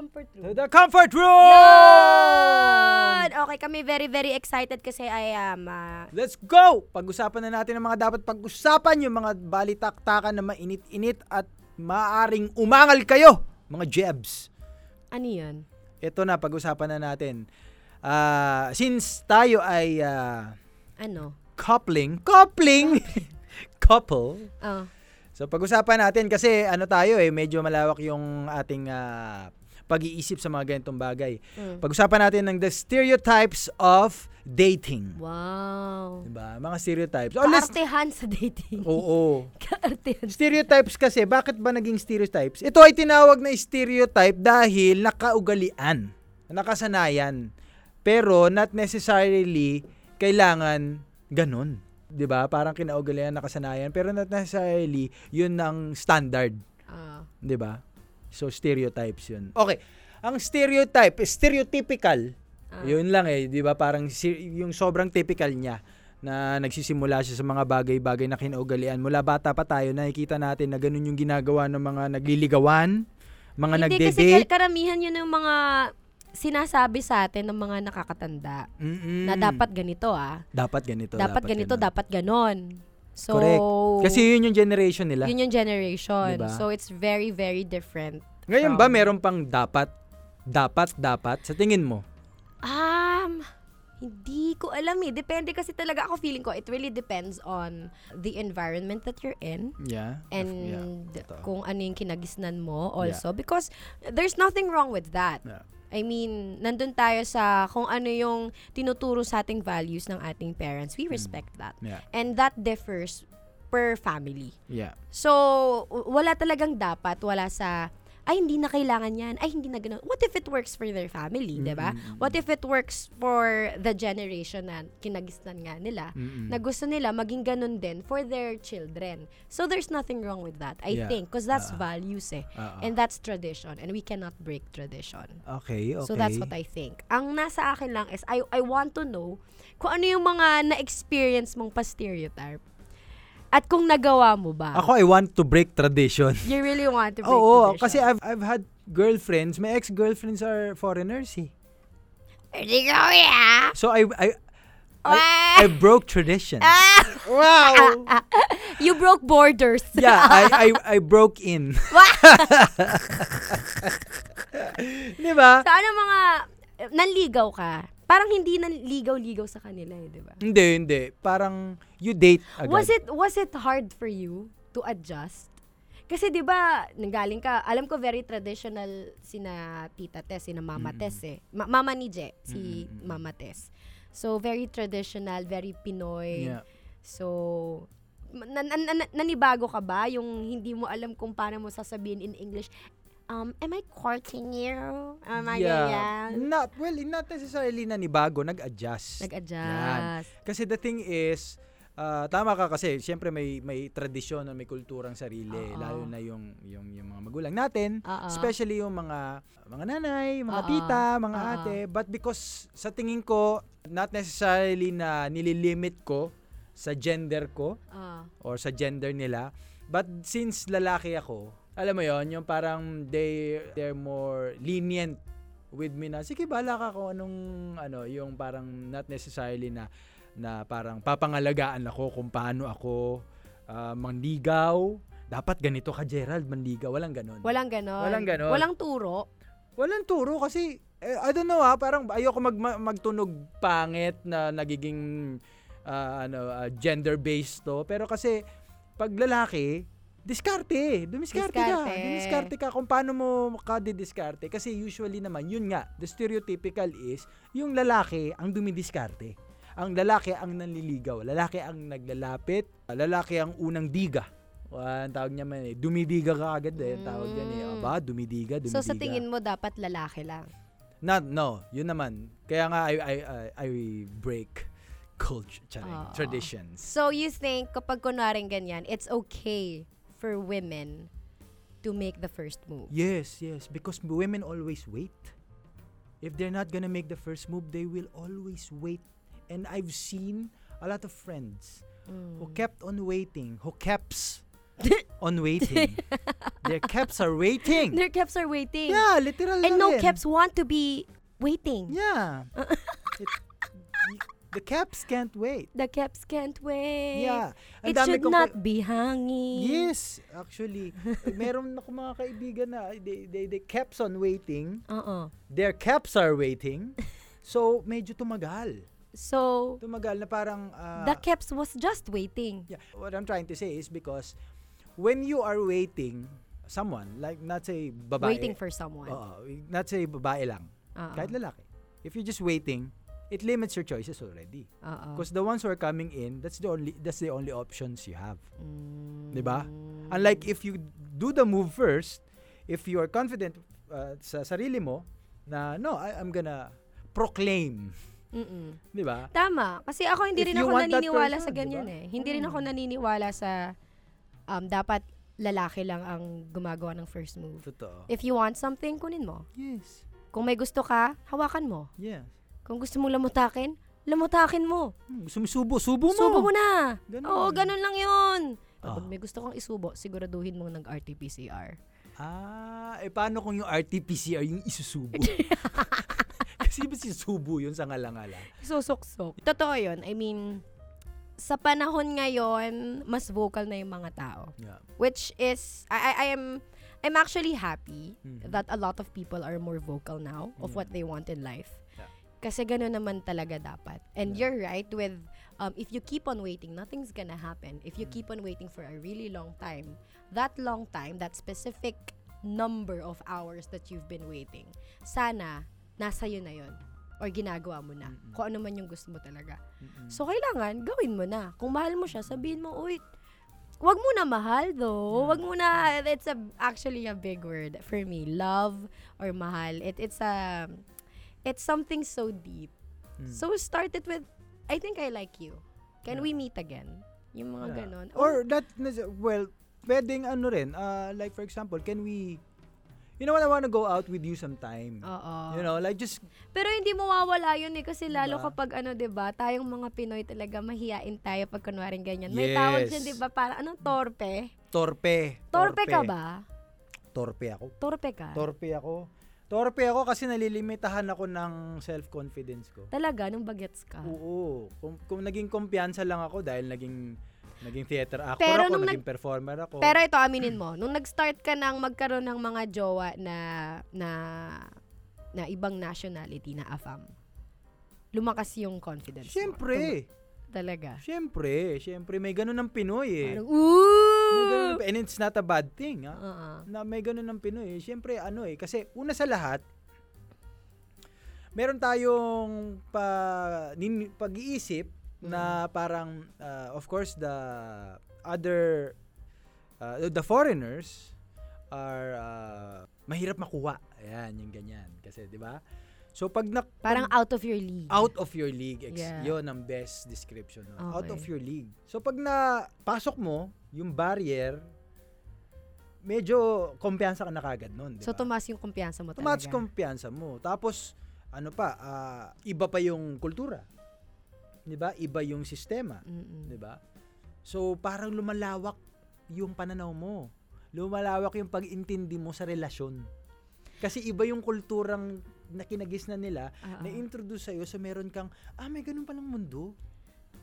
To comfort to room. the comfort room! Yun! Okay, kami very, very excited kasi I am... ah, Let's go! Pag-usapan na natin ang mga dapat pag-usapan, yung mga balitaktakan na mainit-init at maaring umangal kayo, mga jebs. ano yun? Ito na, pag-usapan na natin. Ah, since tayo ay ah, Ano? coupling, coupling, couple, Oh. So pag-usapan natin kasi ano tayo eh medyo malawak yung ating ah, pag-iisip sa mga ganitong bagay. Mm. Pag-usapan natin ng the stereotypes of dating. Wow. Diba? Mga stereotypes. Oh, Kaartehan sa dating. Oo. Kaartehan. Stereotypes kasi, bakit ba naging stereotypes? Ito ay tinawag na stereotype dahil nakaugalian, nakasanayan. Pero not necessarily kailangan ganun. 'Di ba? Parang kinaugalian, nakasanayan, pero not necessarily 'yun ang standard. Ah. 'di ba? So stereotypes 'yun. Okay. Ang stereotype, stereotypical. Ah. 'Yun lang eh, 'di ba? Parang si- yung sobrang typical niya na nagsisimula siya sa mga bagay-bagay na kinaugalian. Mula bata pa tayo, nakikita natin na ganun yung ginagawa ng mga nagliligawan, mga Hindi kasi nagde-date. kar- karamihan yun yung mga sinasabi sa atin ng mga nakakatanda Mm-mm. na dapat ganito ah. dapat ganito, dapat, ganito, ganun. dapat ganon. So, Correct. Kasi yun yung generation nila. yun yung generation. Diba? So, it's very, very different. Ngayon from- ba meron pang dapat dapat dapat sa tingin mo? Um, hindi ko alam eh. Depende kasi talaga ako feeling ko. It really depends on the environment that you're in. Yeah. And yeah, kung ano yung kinagisnan mo also. Because there's nothing wrong with that. Yeah. I mean, nandun tayo sa kung ano yung tinuturo sa ating values ng ating parents. We respect that. Yeah. And that differs per family. Yeah. So, wala talagang dapat, wala sa, ay, hindi na kailangan yan, ay, hindi na ganun. What if it works for their family, di ba? What if it works for the generation na kinagisnan nga nila, Mm-mm. na gusto nila maging ganun din for their children. So, there's nothing wrong with that, I Yeah. think, because that's Ah. values eh. Oo. And that's tradition, and we cannot break tradition. Okay, okay. So that's what I think. Ang nasa akin lang is I I want to know kung ano yung mga na-experience mong pa-stereotype. At kung nagawa mo ba. Ako, I want to break tradition. You really want to break Oo, tradition. kasi I've, I've had girlfriends, my ex-girlfriends are foreigners eh. Hindi ko yeah. So I, I, I, Ah! I broke tradition. wow! you broke borders. yeah, I, I, I broke in. Di ba? so ano mga, nanligaw ka. Parang hindi nanligaw-ligaw sa kanila eh, di ba? Hindi, hindi. Parang you date agad. Was it was it hard for you to adjust? Kasi 'di ba, nanggaling ka, alam ko very traditional sina Tita Tess, sina Mama Mm. Tess eh. Ma- Mama ni Je, si Mm, mm, mm. Mama Tess. So very traditional, very Pinoy. Yeah. So nan- nan- nanibago ka ba yung hindi mo alam kung paano mo sasabihin in English? Um, am I courting you? Am I ganyan? Not, well, not necessarily na ni bago, nag-adjust. Nag-adjust. Kasi the thing is, ah, tama ka kasi, siyempre may may tradisyon may kulturang sarili, Oo. lalo na yung yung yung mga magulang natin, Oo. especially yung mga mga nanay, mga Oo. tita, mga Oo. ate, but because sa tingin ko not necessarily na nililimit ko sa gender ko Ah. or sa gender nila, but since lalaki ako, alam mo yon yung parang they they're more lenient with me na sige bala ka kung anong ano yung parang not necessarily na na parang papangalagaan ako kung paano ako ah, manligaw dapat ganito ka Gerald manligaw walang ganon Walang ganon. Walang ganon. Walang turo. walang turo kasi eh, I don't know ah parang ayoko mag ma- magtunog pangit na nagiging ah, ano gender based to pero kasi pag lalaki diskarte dumiskarte ka Diskarte. dumiskarte ka kung paano mo ka diskarte kasi usually naman yun nga the stereotypical is yung lalaki ang dumidiskarte ang lalaki ang nanliligaw lalaki ang naglalapit lalaki ang unang diga Ah, ang tawag niya man eh. Dumidiga ka agad eh. Ang Tawag yan eh. Mm. Aba, dumidiga, dumidiga. So sa tingin mo dapat lalaki lang. Not, no. Yun naman. Kaya nga I, I, I, I break culture, charing, Oo. traditions. So you think kapag kunwaring ganyan, it's okay for women to make the first move. Yes, yes. Because women always wait. If they're not gonna make the first move, they will always wait. And I've seen a lot of friends who Mm. kept on waiting, who kept on waiting. Their caps are waiting. Their caps are waiting. Yeah, literal And no rin. caps want to be waiting. Yeah. It- the caps can't wait. The caps can't wait. Yeah. Ang It should not ka- be hanging. Yes, actually. meron ako mga kaibigan na they, they, they kept on waiting. Oo. Their caps are waiting. So, medyo tumagal. So, Tumagal na parang... ah, the caps was just waiting. yeah, what I'm trying to say is because when you are waiting, someone, like not say babae. Waiting for someone. Oo, not say babae lang. Oo. Kahit lalaki. If you're just waiting, it limits your choices already. Because the ones who are coming in, that's the only that's the only options you have. Mm. 'Di ba? Unlike if you do the move first, if you are confident uh, sa sarili mo na no, I, I'm gonna proclaim, Mm-mm. 'di ba? Tama. Kasi ako hindi If rin ako naniniwala person, sa ganyan diba? eh. Hindi rin ako Mm. naniniwala sa um, dapat lalaki lang ang gumagawa ng first move. Totoo. If you want something, kunin mo. Yes. Kung may gusto ka, hawakan mo. Yes. Kung gusto mo lamutakin, lamutakin mo. Hmm, Gusto mo subo, subo mo. Subo mo na. Ganun. Oo, ganun lang yun. Pag Ah. may gusto kang isubo, siguraduhin mo nag RT-PCR. Ah, eh paano kung yung RT-PCR yung isusubo? Kasi ba si subo yun sa ngala-ngala? Susuksok. Totoo yun. I mean, sa panahon ngayon, mas vocal na yung mga tao. Yeah. Which is, I, I, I am, I'm actually happy Mhm. that a lot of people are more vocal now of Yeah. what they want in life. Kasi gano'n naman talaga dapat. And Yeah. you're right with, um, if you keep on waiting, nothing's gonna happen. If you Mm. keep on waiting for a really long time, that long time, that specific number of hours that you've been waiting, sana, nasa yun na yun. Or ginagawa mo na. Mm-mm. Kung ano man yung gusto mo talaga. Mm-mm. So, kailangan, gawin mo na. Kung mahal mo siya, sabihin mo, uy, wag mo na mahal though. Wag mo na, it's a, actually a big word for me. Love or mahal. It, it's a, it's something so deep. Mm. So, start it with, I think I like you. Can Yeah. we meet again? Yung mga Yeah. ganon. Or that, well, pwedeng ano rin, uh, like for example, can we, you know what, I wanna go out with you sometime. Oo. You know, like just, Pero hindi mo mawawala yun eh. Kasi lalo Diba? kapag ano, 'di ba tayong mga Pinoy talaga, mahihain tayo pag kunwaring ganyan. May tawag Yes. dyan, 'di ba Parang anong torpe? torpe. Torpe ka ba? Torpe ako. Torpe ka? Torpe ako. Torpe ako kasi nalilimitahan ako ng self-confidence ko. Talaga, nung bagets ka. Oo. Kung, kung naging kumpiyansa lang ako dahil naging naging theater actor Pero ako, naging performer ako. Pero ito, aminin mo, nung nag-start ka nang magkaroon ng mga jowa na, na, na ibang nationality na AFAM, lumakas yung confidence mo. Siyempre. Talaga. Siyempre. Siyempre. May ganun ng Pinoy eh. Parang, May ganun and it's not a bad thing. Ha? Oo. na may ganun ng Pinoy. Siyempre, ano eh, kasi una sa lahat, meron tayong pa, nin, pag-iisip na parang, uh, of course, the other, uh, the foreigners are uh, mahirap makuha. Ayan, yung ganyan. Kasi, di ba? So, pag na, Parang pag- out of your league. out of your league. Ex- Yeah. Yun ang best description. Out Okay. of your league. So, pag napasok mo, yung barrier, medyo kumpiyansa ka na kagad nun. di So, ba? tumas yung kumpiyansa mo Tumaas talaga. kumpiyansa mo. Tapos, ano pa, ah, iba pa yung kultura. Di ba? Iba yung sistema. Di ba? So, parang lumalawak yung pananaw mo. Lumalawak yung pag-intindi mo sa relasyon. Kasi iba yung kulturang na kinagisnan nila, Oo. na-introduce sa'yo, so meron kang, ah, may ganun palang mundo.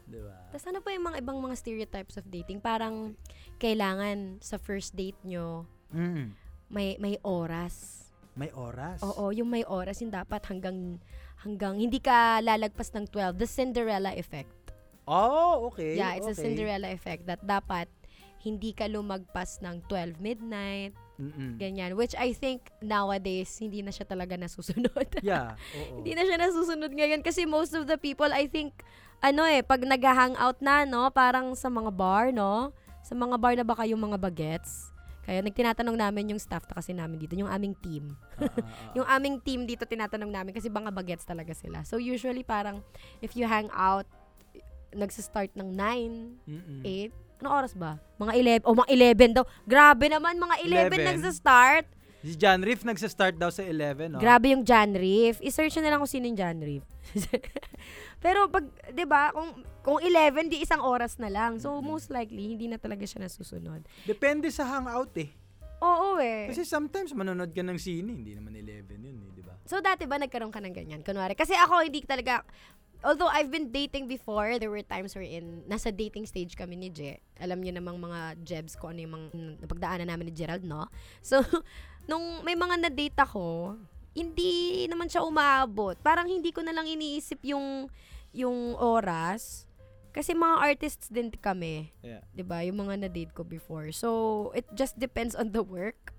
Di ba? Tapos ano pa yung mga ibang mga stereotypes of dating? Parang kailangan sa first date nyo, Mm. may may oras. May oras. Oo, yung may oras, yung dapat hanggang, hanggang, hindi ka lalagpas ng 12. The Cinderella effect. Oh, okay. yeah, it's okay. a Cinderella effect that dapat hindi ka lumagpas ng 12 midnight, Mm-mm. ganyan. Which I think nowadays, hindi na siya talaga nasusunod. Yeah, oo. hindi na siya nasusunod ngayon kasi most of the people, I think, ano eh, pag nag-hangout na, no, parang sa mga bar, no, Sa mga bar na ba kayong mga bagets? Kaya nagtinatanong namin yung staff na kasi namin dito, yung aming team. Ah. Yung aming team dito tinatanong namin kasi mga bagets talaga sila. So usually parang if you hang out, nagsa-start ng 9, Mm-mm. 8, ano oras ba? Mga 11, oh mga 11 daw. Grabe naman, mga 11, 11. nagsa-start. Si John Reef nagsa-start daw sa 11, no? Grabe yung John Reef. I-search na lang kung sino yung John Reef. Pero pag, 'di ba, kung kung 11 di isang oras na lang. So most likely hindi na talaga siya nasusunod. Depende sa hangout eh. Oo eh. Kasi sometimes manonood ka ng sine, hindi naman 11 yun eh, di ba? So dati ba nagkaroon ka ng ganyan? Kunwari, kasi ako hindi talaga Although I've been dating before, there were times wherein nasa dating stage kami ni Je. Alam niyo namang mga jebs ko ano yung mga napagdaanan namin ni Gerald, no? So, nung may mga na-date ako, hindi naman siya umaabot. Parang hindi ko na lang iniisip yung yung oras. Kasi mga artists din kami. Yeah. 'di ba Yung mga na-date ko before. So, it just depends on the work.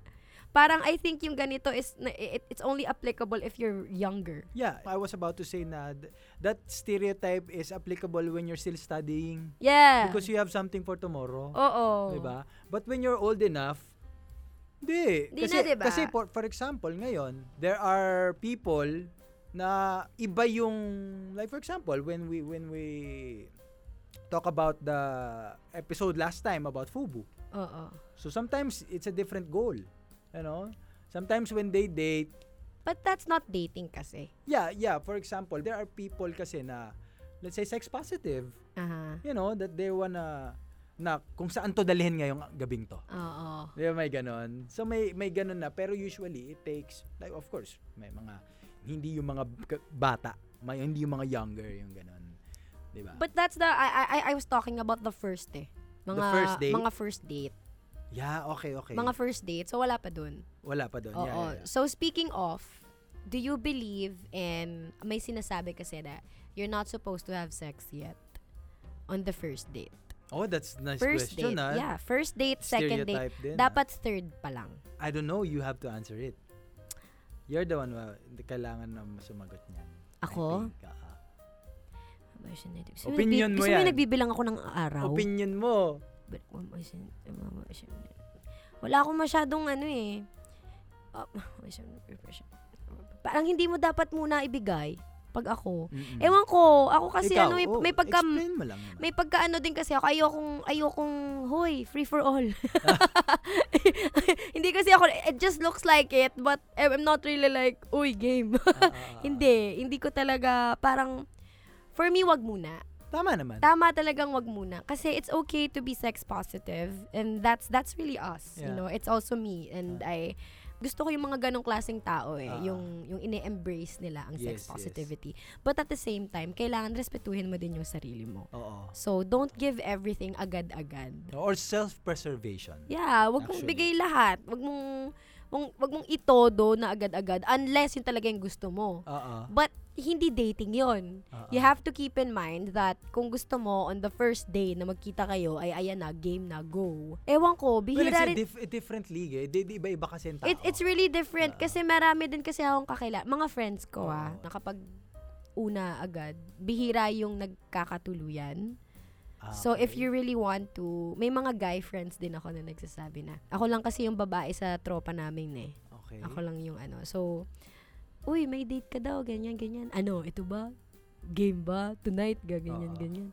Parang I think yung ganito is na- it, it's only applicable if you're younger. Yeah, I was about to say na th- that stereotype is applicable when you're still studying Yeah. because you have something for tomorrow. Oo. Di ba? But when you're old enough, di. Di kasi, na, di ba? kasi for, for example, ngayon, there are people na iba yung like for example, when we when we talk about the episode last time about FUBU. Oo. So sometimes it's a different goal. You know? Sometimes when they date, But that's not dating kasi. yeah, yeah, for example, there are people kasi na let's say sex positive, Aha. you know, that they wanna na kung saan to dalhin ngayong gabing to. Oo. Di ba may ganon? So may may ganon na pero usually it takes like of course may mga hindi yung mga k- bata, may hindi yung mga younger yung ganon. Di ba? But that's the I I I was talking about the first eh. Mga The first date? mga first date. Yeah, okay, okay. Mga first date. So wala pa dun. Wala pa doon. Oo. Yeah, yeah, yeah. So speaking of, do you believe in may sinasabi kasi na you're not supposed to have sex yet on the first date. Oh, that's nice First question, date. ah. Yeah, first date, second date. Stereotype din, ah. Dapat third pa lang. I don't know, you have to answer it. You're the one na kailangan na sumagot niyan. Ako? think, ah. Gusto Opinion mo gusto yan. mo yung nagbibilang ako ng araw? Opinion mo. Wala akong masyadong ano eh. Ah, Parang hindi mo dapat muna ibigay pag ako. Mm-mm. Ewan ko, ako kasi Ikaw, ano, may, oh, may pagka mo may pagka ano din kasi ako, ayokong, ayokong, hoy, free for all. hindi kasi ako, it just looks like it, but I'm not really like, uy, game. Ah. hindi, hindi ko talaga, parang, for me, wag muna. Tama naman. Tama talagang wag muna. Kasi it's okay to be sex positive, and that's, that's really us, you Yeah. know, it's also me, and I, gusto ko yung mga ganong klaseng tao eh, Ah. yung yung ine-embrace nila ang sex Yes, yes. positivity. But at the same time, kailangan respetuhin mo din yung sarili mo. Oo. So, don't give everything agad-agad. Or self-preservation. Yeah, wag mong bigay lahat. Wag mong, wag, wag mong itodo na agad-agad unless yun talaga yung gusto mo. Oo. But, hindi dating yon. Oo. You have to keep in mind that kung gusto mo on the first day na magkita kayo, ay ayan na, game na, go. Ewan ko, Well, it's bihira rin. dif- different league eh. Di, di, iba-iba kasi ang tao. It, it's really different Ah. kasi marami din kasi akong kakila. Mga friends ko ah, Oo. nakapag una agad, bihira yung nagkakatuluyan. Ah, So, if you really want to, may mga guy friends din ako na nagsasabi na. Ako lang kasi yung babae sa tropa namin eh. Okay. Ako lang yung ano. So, uy, may date ka daw, ganyan, ganyan. Ano, ito ba? Game ba? Tonight? Gaganyan, Oo. ganyan.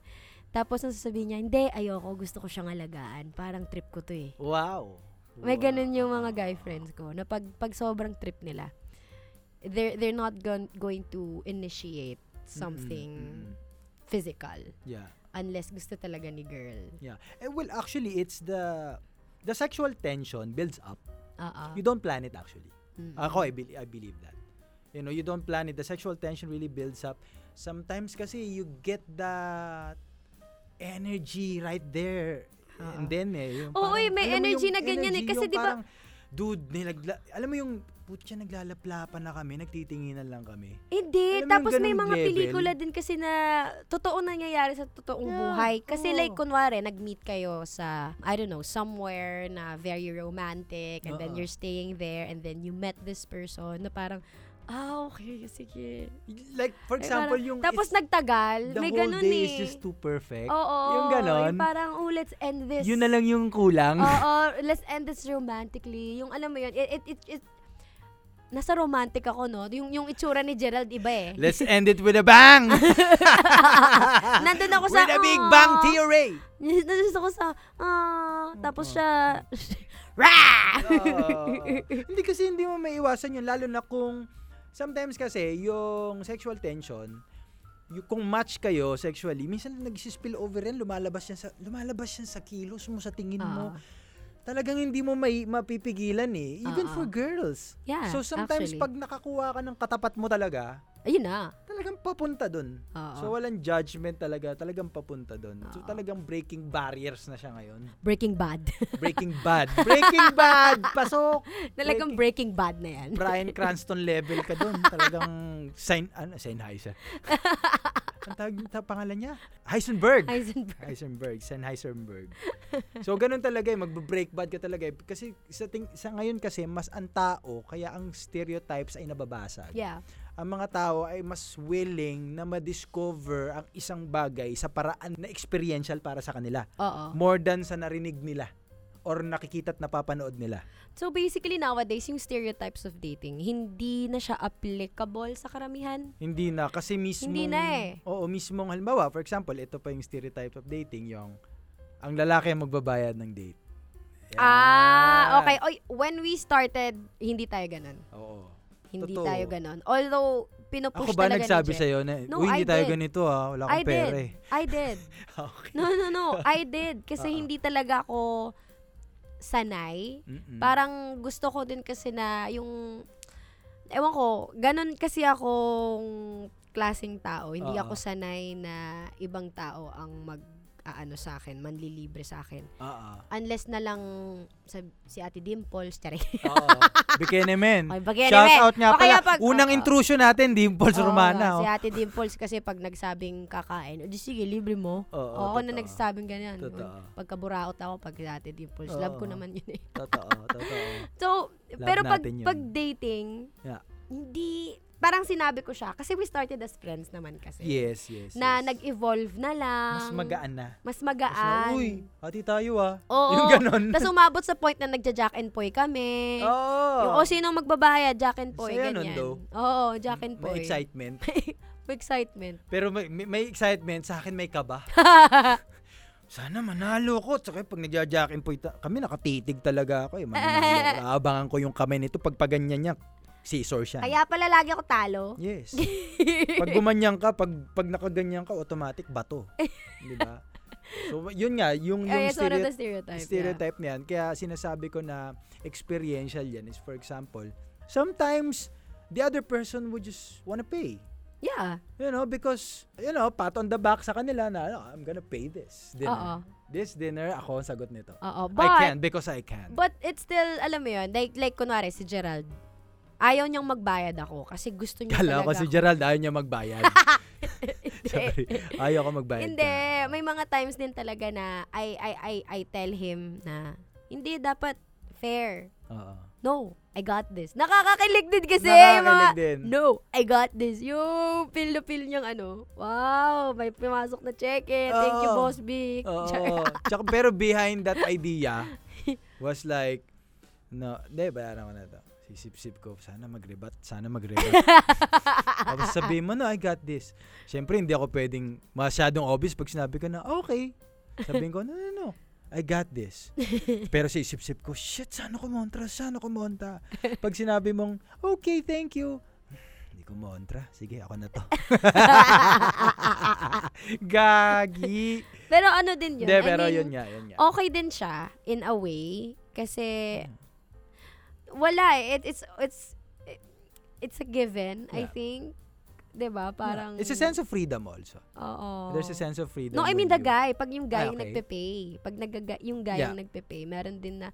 Tapos, ang sasabihin niya, hindi, ayoko, gusto ko siyang alagaan. Parang trip ko to eh. Wow. May ganun yung mga guy friends ko na pag, pag sobrang trip nila, they're, they're not gon- going to initiate something mm-mm. physical Yeah. Unless gusto talaga ni girl. Yeah. Eh, well, actually, it's the the sexual tension builds up. Oo. You don't plan it actually. Mm-mm. Ako, I, be- I believe that. You know, you don't plan it. The sexual tension really builds up. Sometimes kasi you get that energy right there. Oo. And then eh, Oo, parang- eh, may energy na ganyan eh. Kasi di ba- Dude, nilagla, alam mo yung putya naglalaplapan na kami, nagtitinginan lang kami. Hindi. Alam Tapos may mga level? pelikula din kasi na totoo nangyayari sa totoong Yeah, buhay. Kasi oo. like, kunwari, nag-meet kayo sa, I don't know, somewhere na very romantic and then Oo. you're staying there and then you met this person na parang, Ah, okay. Sige. Like, for Eh, example, parang- yung... Tapos nagtagal. the may whole ganun day eh. is just too perfect. Oo. Yung ganon. yung parang, oh, let's end this. Yun na lang yung kulang. Oo, let's end this romantically. Yung alam mo yun, it, it, it, it- nasa romantic ako, no? Yung, yung itsura ni Gerald, iba eh. Let's end it with a bang! Nandun ako sa, with a big "Aw." bang theory! Nandun ako sa, ah, tapos siya, Rah! Hindi kasi hindi mo maiwasan yun lalo na kung sometimes kasi yung sexual tension yung kung match kayo sexually minsan nag-spill over yan lumalabas yan sa lumalabas yan sa kilos mo sa tingin mo Ah. Talagang hindi mo may mapipigilan eh even Ah, for girls yeah, so sometimes actually. pag nakakuha ka ng katapat mo talaga Ayun na. talagang papunta Oo. so walang judgment talaga talagang papunta dun so talagang breaking barriers na siya ngayon Breaking Bad. breaking bad breaking bad pasok Talagang Breaking Bad na yan. Brian Cranston level ka doon. Talagang sign ano Sennheiser. Ang tawag ta pangalan niya? Heisenberg. Heisenberg. Heisenberg, Sennheisenberg. So ganun talaga eh, magbe-break bad ka talaga eh. Kasi sa, ting, sa ngayon kasi mas ang tao kaya ang stereotypes ay nababasag. Yeah. Ang mga tao ay mas willing na ma-discover ang isang bagay sa paraan na experiential para sa kanila Oo. more than sa narinig nila or nakikita at napapanood nila. So basically nowadays, yung stereotypes of dating, hindi na siya applicable sa karamihan. Hindi na kasi mismo Hindi na eh. Oo, mismong halimbawa, for example, ito pa yung stereotype of dating, yung ang lalaki ang magbabayad ng date. Yan. Ah, okay. Oy, when we started, hindi tayo ganun. Oo. Hindi Totoo. tayo ganun. Although, pinupush Ako ba talaga nagsabi ni sa iyo na, No, uy, hindi I tayo did. ganito ah, wala I akong pera did. eh. I did. okay. No, no, no. I did. Kasi Oo. hindi talaga ako sanay. Mm-mm. Parang gusto ko din kasi na yung ewan ko, ganun kasi akong klaseng tao. Hindi Oo. ako sanay na ibang tao ang mag aano sa akin, manlilibre sa akin. Oo. Unless na lang sa, si Ate Dimples, tsari. Oo. Bikini men. Ay, bagay Shout naman. out nga O kaya pala. pag- Unang oo. intrusion natin, Dimples Oo, Romana. Si Oh. Ate Dimples kasi pag nagsabing kakain, o di sige, libre mo. Oo, Oo, ako na totoo. nagsasabing ganyan. Totoo. Pagkaburaot ako pag si Ate Dimples. Love ko Oo. naman yun eh. Totoo, totoo. So, Love pero pag, natin yun. pag dating, Yeah. hindi, parang sinabi ko siya. Kasi we started as friends naman kasi. Yes, yes. Na yes. nag-evolve na lang. mas magaan na. Mas magaan. na, uy, hati tayo ah. Oo. Yung ganon. Tapos umabot sa point na nagja-jack and poy kami. Oo. Yung, o sino magbabayad, jack and poy, Saya nun, ganyan. though. Oo, jack and poy. May excitement. May excitement. Pero may, may, may excitement, sa akin may kaba. Sana manalo ko. Tsaka pag nagja-jackin po, ita- kami nakatitig talaga ako eh. Mananalo. Aabangan ko yung kamay nito. Pag paganyan niya, scissor siya. Kaya pala lagi ako talo. Yes. pag gumanyan ka, pag, pag nakaganyan ka, automatic bato. Di ba? So, yun nga, yung, yung stereo- stereotype. stereotype na yan. Kaya sinasabi ko na experiential yan is for example, sometimes the other person would just wanna pay. Yeah. You know, because, you know, pat on the back sa kanila na, "Oh, I'm gonna pay this dinner. This dinner, ako ang sagot nito. I But, can because I can. but it's still, alam mo yun, like, like kunwari, si Gerald, ayaw niyang magbayad ako kasi gusto niya Kala talaga ko si Gerald ayaw niya magbayad. Sabi, ayaw ko magbayad Hindi, ka. may mga times din talaga na I I I I tell him na hindi dapat fair. Oo. No, I got this. Nakakakilig din kasi. Nakakakilig mga, din. No, I got this. Yung feel na feel niyang ano. Wow, may pumasok na check eh. Thank you. Boss. Oo. Char- Tsaka, pero behind that idea was like, no, hindi, bayaran ko na to. Sisip-sip ko, sana mag-rebat, sana mag-rebat. Tapos sabihin mo na, I got this. Siyempre, hindi ako pwedeng masyadong obvious pag sinabi ko na, okay. Sabihin ko, no, no, no. I got this. Pero sa isip-sip ko, shit, sana kumontra, sana kumontra. Pag sinabi mong, okay, thank you. Hindi kumontra. Sige, ako na to. Gagi. pero ano din yun. I pero mean, yun nga, yun nga. okay din siya in a way kasi wala eh. It, it's it's it's a given, I Yeah. think. 'Di ba? Parang It's a sense of freedom also. Oo. There's a sense of freedom. No, I mean the you- guy, pag yung guy Ah, yung okay. nagpe-pay, pag nagaga, yung guy Yeah. yung nagpe-pay, meron din na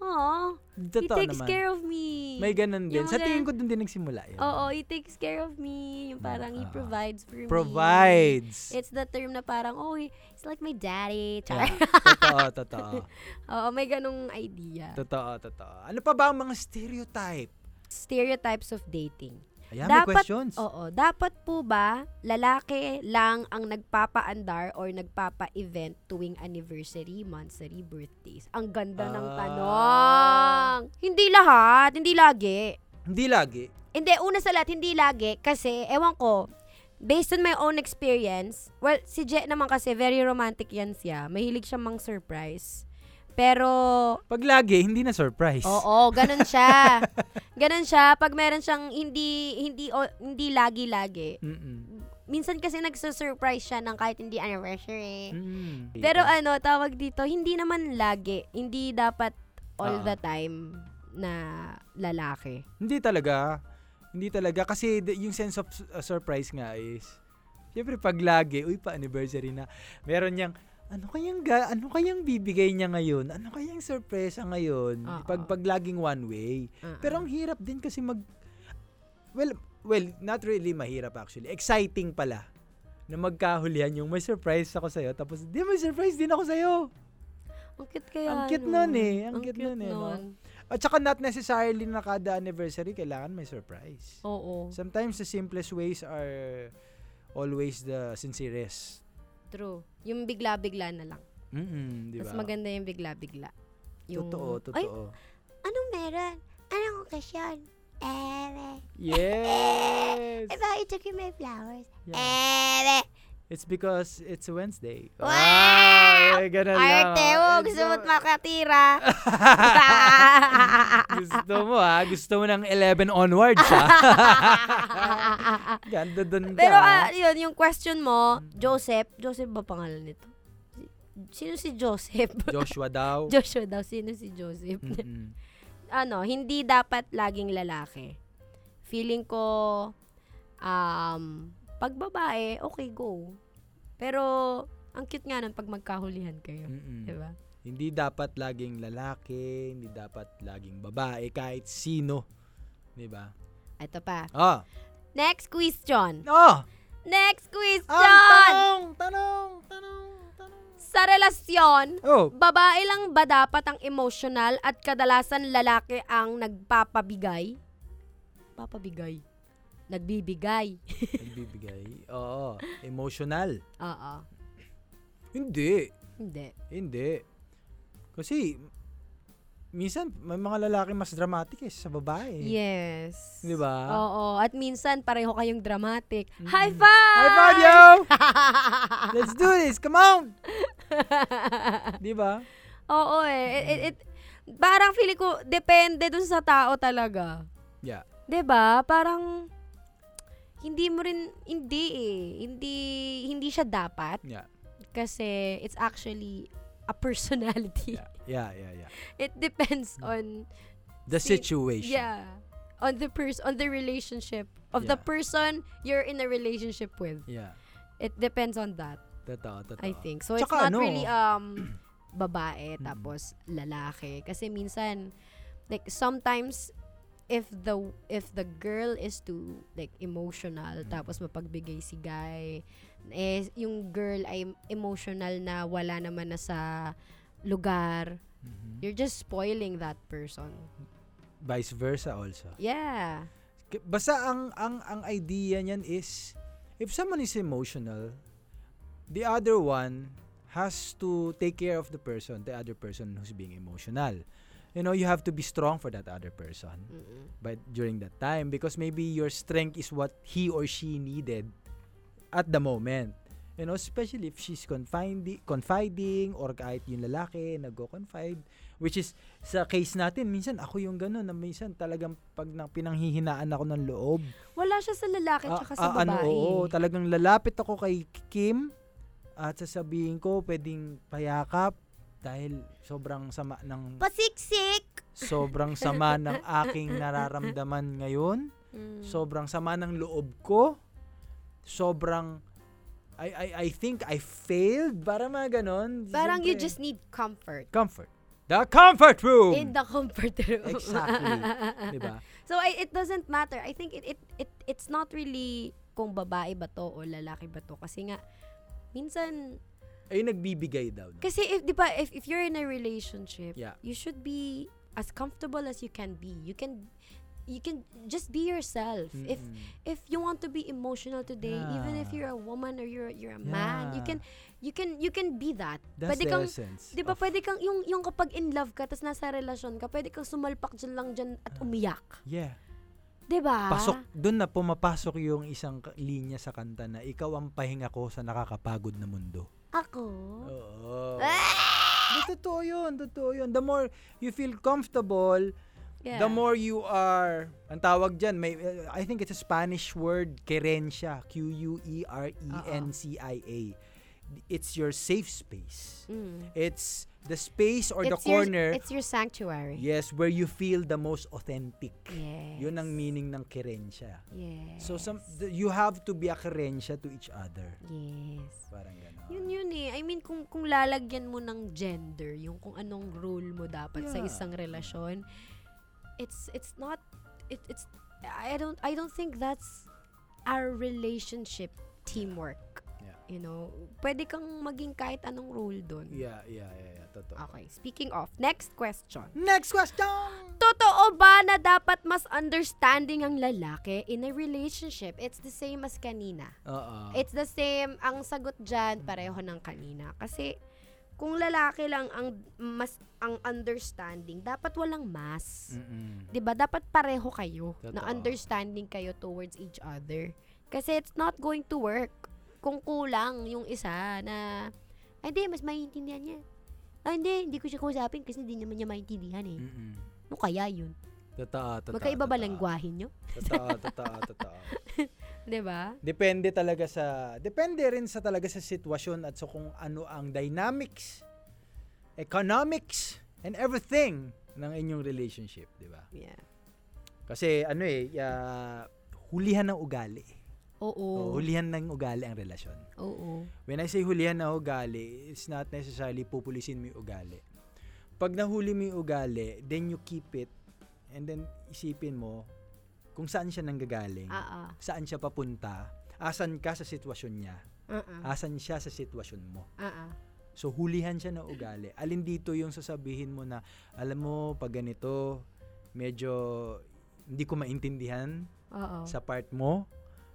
Oh, he Totoo takes naman. care of me. May ganun din. Yung Sa tingin ko dun din nagsimula yun. Oo, he takes care of me. Yung parang he Ah. provides for me. Provides. It's the term na parang, oh, he's like my daddy. Char. Yeah. totoo, totoo. Oo, may ganong idea. Totoo, totoo. Ano pa ba ang mga stereotype? Stereotypes of dating. Ayan, may Dapat- questions. Oo, dapat po ba lalaki lang ang nagpapaandar or nagpapa-event tuwing anniversary, monthsary, birthdays? Ang ganda ng Ah. tanong. Hindi lahat, hindi lagi. Hindi lagi. Hindi, una sa lahat, hindi lagi. Kasi, ewan ko, based on my own experience, well, si Je naman kasi, very romantic yan siya. Mahilig siya mang surprise. Pero, Pag lagi, hindi na surprise. oo, ganun siya. ganun siya. Pag meron siyang hindi, hindi, o- hindi lagi-lagi. Mm-mm. Minsan kasi nagsusurprise siya ng kahit hindi anniversary. Mm. Pero ano, tawag dito, hindi naman lagi. Hindi dapat all Ah. the time na lalaki. Hindi talaga. Hindi talaga. Kasi yung sense of uh, surprise nga is, syempre pag lagi, uy pa anniversary na, meron niyang, ano kayang, ga, ano kayang bibigay niya ngayon? Ano kayang sorpresa ngayon? Oo. Pag, pag laging one way. Uh-uh. Pero ang hirap din kasi mag, well, well, not really mahirap actually. Exciting pala na magkahulihan yung may surprise ako sa'yo, tapos di may surprise din ako sa'yo. Ang cute kaya Ang cute nun eh. Ang cute nun eh, no? At saka not necessarily na kada anniversary kailangan may surprise. Oo. Sometimes the simplest ways are always the sincerest. True. Yung bigla-bigla na lang. Mm-mm, di Mas ba? maganda yung bigla-bigla. Yung, Totoo, Ay, totoo. anong meron? Anong okasyon? Eh, Yes! I thought you took you my flowers. Yeah. Eh, It's because it's a Wednesday. Wow! Ay, ganun lang. Arte mo, It's gusto mo't so- makatira. gusto mo ha? Gusto mo ng 11 onwards ha? Ganda dun ka. Pero ah, yun, yung question mo, Joseph, Joseph ba pangalan nito? Sino si Joseph? Joshua daw. Joshua daw, sino si Joseph? Mm-mm. ano, hindi dapat laging lalaki. Feeling ko, um, pag babae, okay, go. Pero, ang cute nga nun pag magkahulihan kayo. Mm-mm. Diba? Hindi dapat laging lalaki, hindi dapat laging babae, kahit sino. Di ba? Ito pa. Ah! Next question. Oh! Next question! Ang tanong! Tanong! Tanong! Tanong! Sa relasyon, Oh! babae lang ba dapat ang emotional at kadalasan lalaki ang nagpapabigay? Papabigay. Nagbibigay. Nagbibigay. Oo. Emotional. Oo. Hindi. Hindi. Hindi. Kasi, minsan, may mga lalaki mas dramatic eh sa babae. Yes. Di ba? Oo. At minsan, pareho kayong dramatic. Mm. High five! High five, yo! Let's do this! Come on! Di ba? Oo eh. It, it, it- parang feeling ko, depende dun sa tao talaga. Yeah. 'Di ba Parang, hindi mo rin, hindi eh. Hindi, hindi siya dapat. Yeah. Kasi, it's actually a personality. Yeah. Yeah, yeah, yeah. It depends on, The Si- situation. yeah, on the person, on the relationship of the Yeah. person you're in a relationship with. Yeah. It depends on that. Totoo, totoo. I think. So, it's Tsaka not ano, really um babae Mm. tapos lalaki kasi minsan like sometimes if the if the girl is too like emotional Mm. tapos mapagbigay si guy eh yung girl ay emotional na wala naman na sa lugar Mhm. you're just spoiling that person Vice versa also. yeah Basta ang ang ang idea niyan is if someone is emotional, the other one has to take care of the person, the other person who's being emotional. You know, you have to be strong for that other person Mm-mm. but during that time because maybe your strength is what he or she needed at the moment. You know, especially if she's confiding, confiding or kahit yung lalaki nagko-confide which is sa case natin minsan ako yung gano'n na minsan talagang pag nang pinanghihinaan ako ng loob wala siya sa lalaki Ah, tsaka sa ah, ano, babae oo, talagang lalapit ako kay Kim at sasabihin ko pwedeng payakap dahil sobrang sama ng pasiksik! sobrang sama ng aking nararamdaman ngayon. Mm. sobrang sama ng loob ko. Sobrang I I I think I failed. Para mga ganon. Parang you Siyempre, just need comfort. Comfort. The comfort room! In the comfort room. Exactly. di ba so I, it doesn't matter. I think it, it it it's not really kung babae ba to o lalaki ba to. Kasi nga minsan ay nagbibigay daw no? kasi if di ba if, if you're in a relationship, Yeah. you should be as comfortable as you can be. You can you can just be yourself. If Mm-mm. if you want to be emotional today, even if Yeah. you're a woman or you're you're a man, you Yeah. can you can you can be that. That's pwede the kang essence. 'di ba pwede kang yung yung kapag in love ka tapos nasa relasyon ka, pwede kang sumalpak dyan lang dyan at umiyak. Yeah. 'Di ba? Pasok, doon na pumapasok yung isang linya sa kanta na ikaw ang pahinga ko sa nakakapagod na mundo. Ako. Oo. Ah! Totoo yun, totoo yun. The more you feel comfortable, Yeah. the more you are, ang tawag dyan, may, I think it's a Spanish word, querencia, E Q-U-E-R-E-N-C-I-A. It's your safe space. Mm. It's the space or the It's your- corner, it's your sanctuary. yes, where you feel the most authentic. Yes. Yun ang meaning ng querencia. Yes. So some th- you have to be a querencia to each other. Yes. Parang gano'n. Yun yun eh. I mean, kung, kung lalagyan mo ng gender, yung kung anong role mo dapat sa Yeah. isang relasyon, it's it's not it, it's I don't I don't think that's our relationship teamwork. You know, pwede kang maging kahit anong role doon. Yeah, yeah, yeah, yeah, totoo. Okay, speaking of, next question. Next question! Totoo ba na dapat mas understanding ang lalaki in a relationship? It's the same as kanina. Oo. It's the same, ang sagot dyan, pareho ng kanina. Kasi, kung lalaki lang ang mas ang understanding, dapat walang mas. Mm-mm. 'Di ba? Dapat pareho kayo na Totoo. understanding kayo towards each other. Kasi it's not going to work kung kulang yung isa na ay hindi, mas maintindihan niya. Ay hindi, hindi ko siya kausapin kasi hindi naman niya maintindihan eh. Mm-mm. Ano kaya yun? Totoo, totoo. Magkaiba ba lengguwahe nyo? Totoo, totoo, totoo. 'Di ba? Depende talaga sa depende rin sa talaga sa sitwasyon at sa kung ano ang dynamics, economics and everything ng inyong relationship, 'di ba? Yeah. Kasi ano eh, ya- hulihan ng ugali. Oo. O, hulihan ng ugali ang relasyon. Oo. When I say hulihan ng ugali, it's not necessarily pupulisin mo yung ugali. Pag nahuli mo yung ugali, then you keep it and then isipin mo kung saan siya nanggagaling, ah. saan siya papunta, asan ka sa sitwasyon niya, ah. asan siya sa sitwasyon mo. Ah. So hulihan siya ng ugali. Alin dito yung sasabihin mo na, alam mo, pag ganito, medyo hindi ko maintindihan Oo. sa part mo.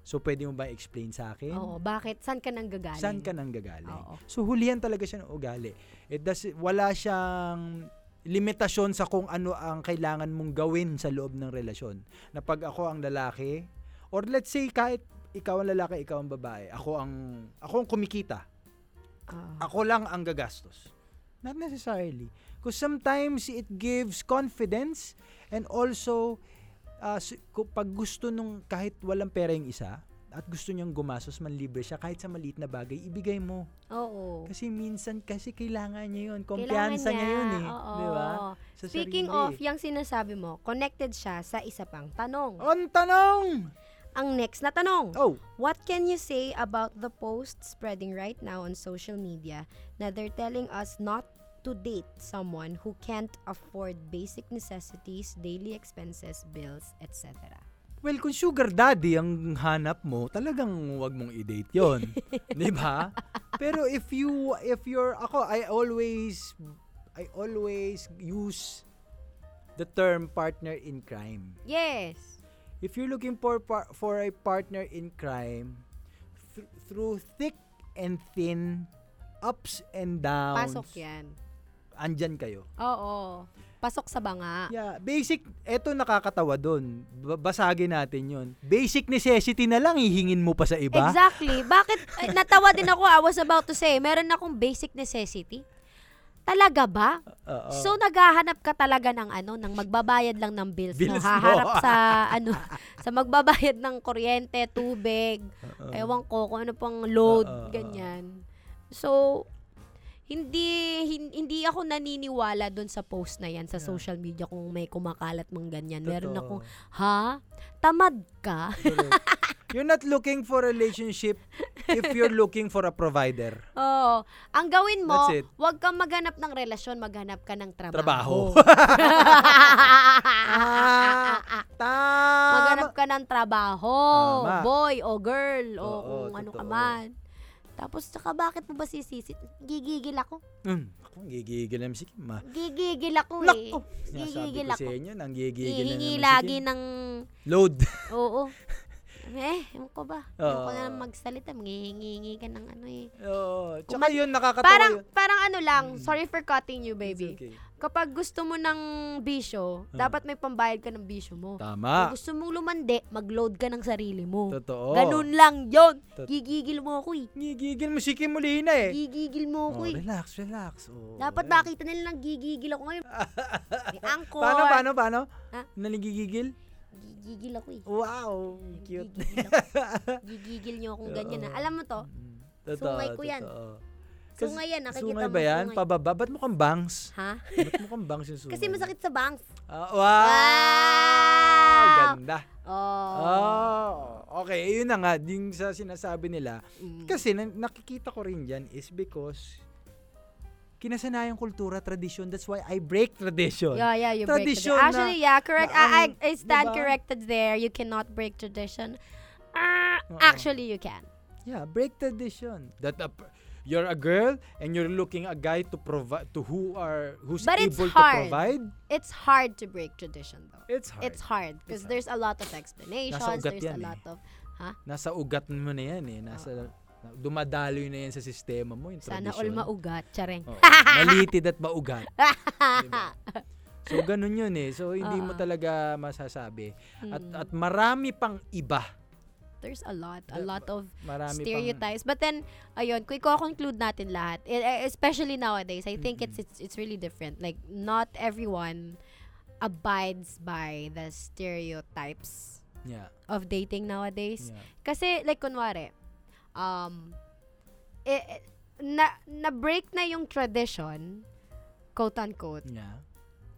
So pwede mo ba explain sa akin? Oo, bakit? Saan ka nang gagaling? Saan ka nang gagaling? Oo. So hulihan talaga siya ng ugali. It does wala siyang limitasyon sa kung ano ang kailangan mong gawin sa loob ng relasyon. Na pag ako ang lalaki or let's say kahit ikaw ang lalaki, ikaw ang babae, ako ang ako ang kumikita. Oo. Ako lang ang gagastos. Not necessarily. Because sometimes it gives confidence and also uh, pag gusto nung kahit walang pera yung isa at gusto niyang gumastos, manlibre siya kahit sa maliit na bagay, ibigay mo. Oo. Kasi minsan, kasi kailangan niya. Kailangan Kumpiyansa niya yun eh. Oo. Di ba? Sa Speaking sarili. of, yung sinasabi mo, connected siya sa isa pang tanong. On tanong! Ang next na tanong. Oh, What can you say about the posts spreading right now on social media na they're telling us not to date someone who can't afford basic necessities, daily expenses, bills, etc. well, kung sugar daddy ang hanap mo, talagang wag mong i-date yon, 'Di ba? Pero if you, if you're, ako, I always, I always use the term partner in crime. Yes. If you're looking for par- for a partner in crime, th- through thick and thin, ups and downs, Pasok yan. Andyan kayo. Oo. Pasok sa banga. Yeah, basic, eto nakakatawa doon. Basagin natin yon. Basic necessity na lang, hihingin mo pa sa iba. Exactly. Bakit? ay, natawa din ako. I was about to say, meron akong basic necessity. Talaga ba? Oo. So naghahanap ka talaga ng ano, ng magbabayad lang ng bills, Bills no? Haharap sa ano, sa magbabayad ng kuryente, tubig, Oo. ewan ko kung ano pang load, oo. ganyan. So hindi hin- hindi ako naniniwala doon sa post na yan sa Yeah. social media kung may kumakalat mang ganyan. Meron Totoo. akong, ha? Tamad ka? You're not looking for a relationship if you're looking for a provider. Oo. Ang gawin mo, huwag kang maghanap ng relasyon, maghanap ka ng trabaho. Trabaho. Ah, Maghanap tama. ka ng trabaho, Tama. boy o girl o Oo, kung ano ka man. Tapos, saka bakit mo ba sisisit? Gigigil ako. Hmm, ako, gigigil naman si Kim, ah. Gigigil ako eh. Sinasabi Gigigil ko ako. sa inyo, nang gigigil na naman lagi si Kim. ng... Load. Oo. Eh, ewan ko ba? Ewan ko Oo. na lang magsalita. Manghihingi ka ng ano eh. Oo. Tsaka yun, nakakatawa Parang, yun. parang ano lang, Mm. sorry for cutting you, It's baby. okay. Kapag gusto mo ng bisyo, Ah. dapat may pambayad ka ng bisyo mo. Kung Tama. gusto mong lumandi, mag-load ka ng sarili mo. Totoo. Ganun lang yon. Tot- Gigigil mo ako eh. Gigigil mo si Kim Molina eh. Gigigil mo ako Oh, eh. relax, relax. Oh, Dapat makita nila lang gigigil ako ngayon. May angkor. Paano, paano, paano? Ha? Nalagigigil? Gigigil ako eh. Wow, cute. Gigigil. Gigigil niyo akong ganyan na. Alam mo to? Mm, Totoo, Sungay ko yan. totoo. Sungay yan. Nakikita Sungay mo ba yan? sungay. Pababa? Ba't mukhang bangs? Ha? Ba't mukhang bangs yung sungay? Kasi masakit sa bangs. Ah, wow! Wow! Ganda. Oh. Oh, okay. Yun na nga, yung sa sinasabi nila. Mm. Kasi na- nakikita ko rin dyan is because kinasanayang kultura, tradition. That's why I break tradition. Yeah, yeah, you break Tradition tradition. na- Actually, yeah, correct. na I, I, I stand diba? corrected there. You cannot break tradition. Ah, Oo. actually, you can. Yeah, break tradition. That a, per- you're a girl and you're looking a guy to provide to who are who's But it's able to hard. provide. It's hard to break tradition, though. It's hard. It's hard because there's a lot of explanations. ugat There's yan a eh. lot of Nasa ugat mo na yan eh. Nasa dumadaloy na yan sa sistema mo yung sana all tradition. maugat. Charing. Oo, malitid at maugat. Diba? So ganun yun eh. So hindi mo Oo. talaga masasabi. At Mm. at marami pang iba. There's a lot, a Diba? lot of Marami stereotypes. But then, ayun, kung i-conclude natin lahat, eh, eh, especially nowadays, I think it's, Mm-mm. it's it's really different. Like, not everyone abides by the stereotypes pang yeah. of dating nowadays. yeah. Kasi, like, kunwari, um, eh, eh, na, na-break na yung tradition, quote-unquote, Yeah.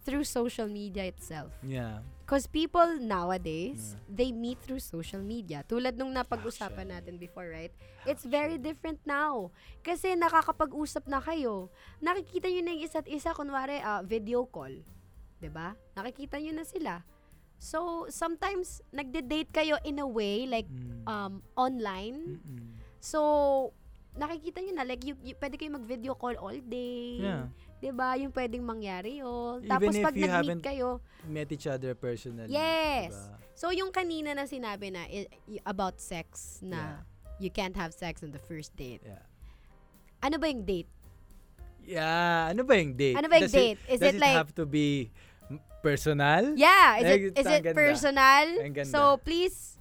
through social media itself. Yeah. Because people nowadays, Yeah. they meet through social media. Tulad nung napag-usapan natin before, right? It's very different now. Kasi nakakapag-usap na kayo. Nakikita nyo na yung isa't isa, kunwari, ah, video call. 'Di ba? Nakikita nyo na sila. So, sometimes, nagde-date kayo in a way, like, Mm. um, online. Mm-mm. So, nakikita nyo na, like, you, you, pwede kayo mag-video call all day. Yeah. ba? Yung pwedeng mangyari yun. Even Tapos, pag nag-meet kayo, Met each other personally. Yes. diba? So, yung kanina na sinabi na about sex na you can't have sex on the first date. Yeah. Ano ba yung date? Yeah. Ano ba yung date? Ano ba yung Does it- date? Is does it it like have to be personal? Yeah, is Ay, it is it ganda. personal? So, please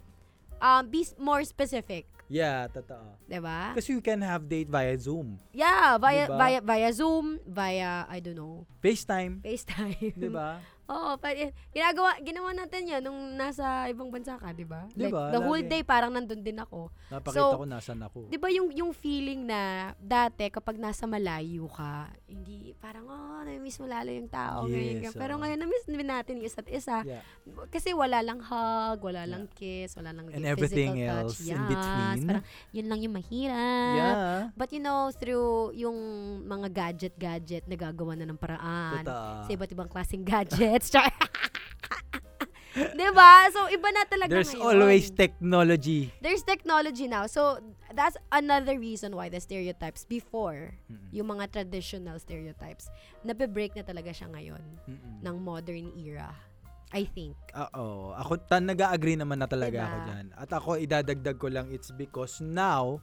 um be more specific, Yeah, totoo. 'di ba? Kasi you can have date via Zoom, Yeah, via Diba? via via Zoom, via I don't know, FaceTime, FaceTime. 'di ba? Oo, pa, eh, ginagawa ginawa natin 'yan nung nasa ibang bansa ka, 'di ba? Like, Diba? the whole day parang nandun din ako. Napakita So, ko nasan ako. 'Di ba yung yung feeling na dati kapag nasa malayo ka, hindi parang oh, na-miss mo lalo yung tao Yes, ganyan. Pero ngayon na-miss natin yung isa't isa. Yeah. Kasi wala lang hug, wala lang kiss, wala lang And physical everything touch. else in Yes, between. Parang yun lang yung mahirap. Yeah. But you know, through yung mga gadget-gadget, nagagawa na ng paraan. Totoo. Sa iba't ibang klaseng gadgets. Char- 'Di ba? So iba na talaga There's ngayon. always technology. There's technology now. So, that's another reason why the stereotypes before, Mm-mm. yung mga traditional stereotypes, nabe-break na talaga siya ngayon Mm-mm. ng modern era. I think. Oo. Ako, tan, nag-agree naman na talaga Diba? ako dyan. At ako, idadagdag ko lang, it's because now,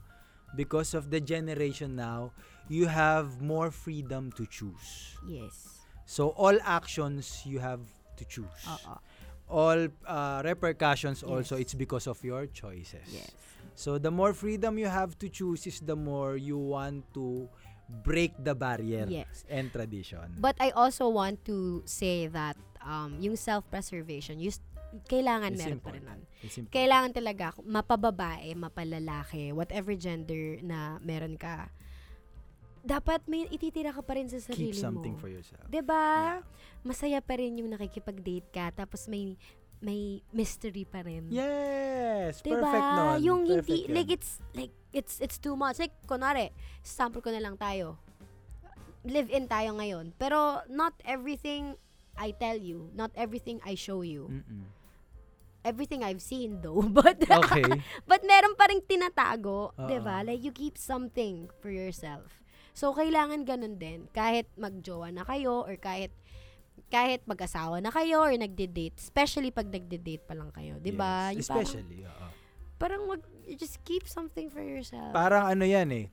because of the generation now, you have more freedom to choose. Yes. So, all actions, you have to choose. Oo. All uh, repercussions Yes. also, it's because of your choices. Yes. So, the more freedom you have to choose is the more you want to break the barrier Yes. and tradition. But I also want to say that um, yung self-preservation, you s- kailangan It's meron pa rin nun. Kailangan talaga, mapababae, mapalalaki, whatever gender na meron ka, dapat may ititira ka pa rin sa sarili Keep something mo. for yourself. 'Di ba? Masaya pa rin yung nakikipag-date ka tapos may may mystery pa rin. Yes! 'Di Perfect nun. Yung Perfect hindi yun. like it's like it's it's too much. Like kunwari, sample ko na lang tayo. Live in tayo ngayon. Pero not everything I tell you, not everything I show you Mm-mm. everything I've seen though. But, Okay. but meron pa rin tinatago, Oo. 'di ba? Like you keep something for yourself. So kailangan ganun din kahit magjowa na kayo or kahit kahit mag-asawa na kayo or nagde-date, especially pag nagde-date pa lang kayo, 'di ba? Yes, especially. oo. Parang, mag, you just keep something for yourself. Parang ano yan eh.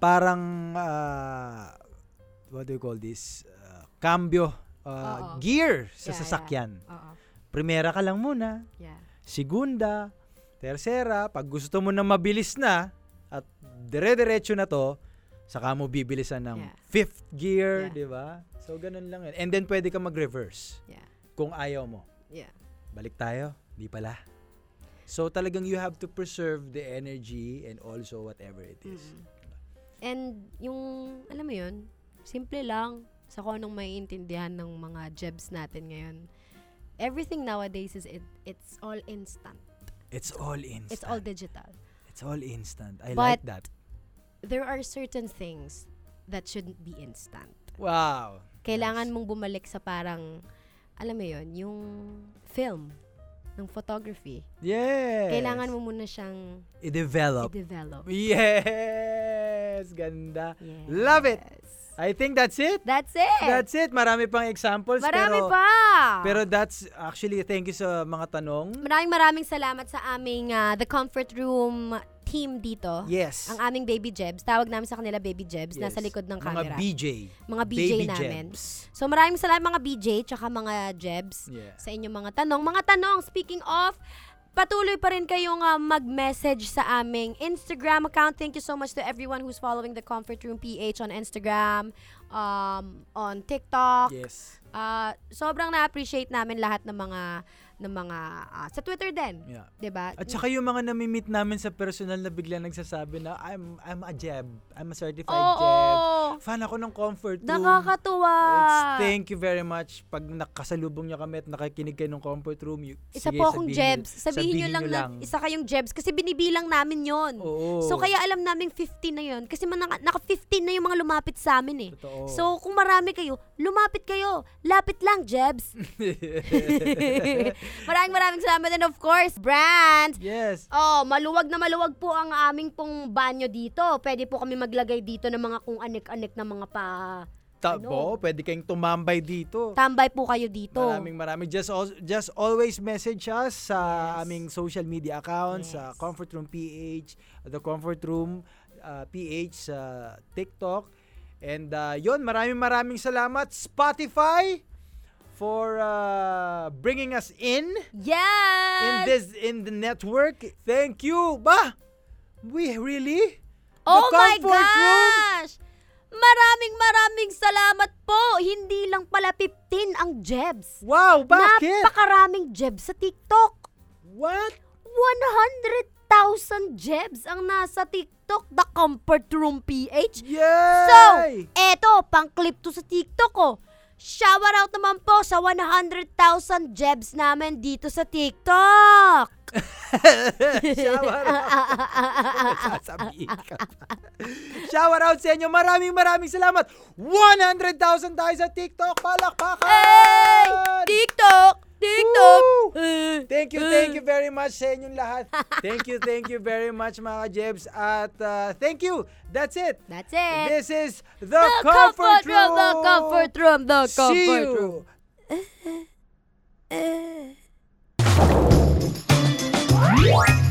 Parang, ah, what do you call this? Ah, cambio, Oo. gear sa Yeah, sasakyan. Oo. Primera ka lang muna. Yeah. Segunda, tercera, pag gusto mo na mabilis na at dire-diretso na to, saka mo bibilisan ng Yeah. fifth gear, Yeah. di ba? So, ganun lang yun. And then, pwede ka mag-reverse Yeah. kung ayaw mo. Yeah. Balik tayo, di pala. So, talagang you have to preserve the energy and also whatever it is. Mm. And yung, alam mo yun, simple lang sa kung anong maiintindihan ng mga jebs natin ngayon. Everything nowadays is it, it's all instant. It's all instant. It's all digital. It's all instant. I like But- that. There are certain things that shouldn't be instant. Wow. Kailangan mong bumalik sa parang, alam mo yun, yung film ng photography. Yes. Kailangan mo muna siyang i-develop. i-develop. Yes! Ganda. Yes. Love it. I think that's it. That's it. That's it. Marami pang examples. Marami pero, pa. Pero that's actually, thank you sa mga tanong. Maraming maraming salamat sa aming ah, The Comfort Room team dito. Yes. Ang aming Baby Jebs. Tawag namin sa kanila Baby Jebs. Yes. Nasa likod ng Mga camera. BJ. Mga BJ Baby namin. Jebs. So maraming salamat mga BJ tsaka mga Jebs Yeah. sa inyong mga tanong. Mga tanong, speaking of, patuloy pa rin kayong ah, mag-message sa aming Instagram account. Thank you so much to everyone who's following the Comfort Room PH on Instagram, um, on TikTok. Yes. Ah, sobrang na-appreciate namin lahat ng mga ng mga ah, sa Twitter din, Yeah. 'di ba? At saka yung mga nami-meet namin sa personal na bigla nagsasabi na I'm I'm a Jeb. I'm a certified Oo, Jeb. Fan ako ng comfort room. nakakatuwa. It's thank you very much pag nakasalubong niyo kami at nakikinig kayo ng comfort room. You, Isa sige, po akong sabihin Jebs. niyo- Sabihin, nyo lang, na isa kayong Jebs kasi binibilang namin yon. Oo. So kaya alam namin 50 na yon kasi man, naka 15 na yung mga lumapit sa amin eh. Totoo. So kung marami kayo, lumapit kayo. Lapit lang, Jebs. maraming maraming salamat and of course, brand. yes. Oh, maluwag na maluwag po ang aming pong banyo dito. Pwede po kami maglagay dito ng mga kung anik-anik na mga pa... Tabo, ano? pwede kayong tumambay dito. Tambay po kayo dito. Maraming maraming just just always message us sa Yes. aming social media accounts sa Yes. Comfort Room PH, the Comfort Room uh, PH sa TikTok. And uh, yon maraming maraming salamat Spotify for uh, bringing us in Yes! in this in the network. Thank you. Ba? We really? Oh my Comfort Room? gosh! Maraming maraming salamat po! Hindi lang pala 15 ang Jebs. Wow, bakit? Napakaraming Jebs sa TikTok. What? 100,000 Jebs ang nasa TikTok. The Comfort Room PH. Yay! So, eto, pang clip to sa TikTok ko. Shower out naman po sa 100,000 Jebs namin dito sa TikTok. Shower out. Ka. Shower out sa inyo. Maraming maraming salamat. 100,000 tayo sa TikTok. Palakpakan! Hey! TikTok! TikTok. Eh, thank you, thank eh. you very much sa inyong lahat. Thank you, thank you very much mga Jebs. At uh, thank you. That's it. That's it. This is The, the comfort, comfort room. The Comfort Room. The Comfort See you. Room. Uh, uh.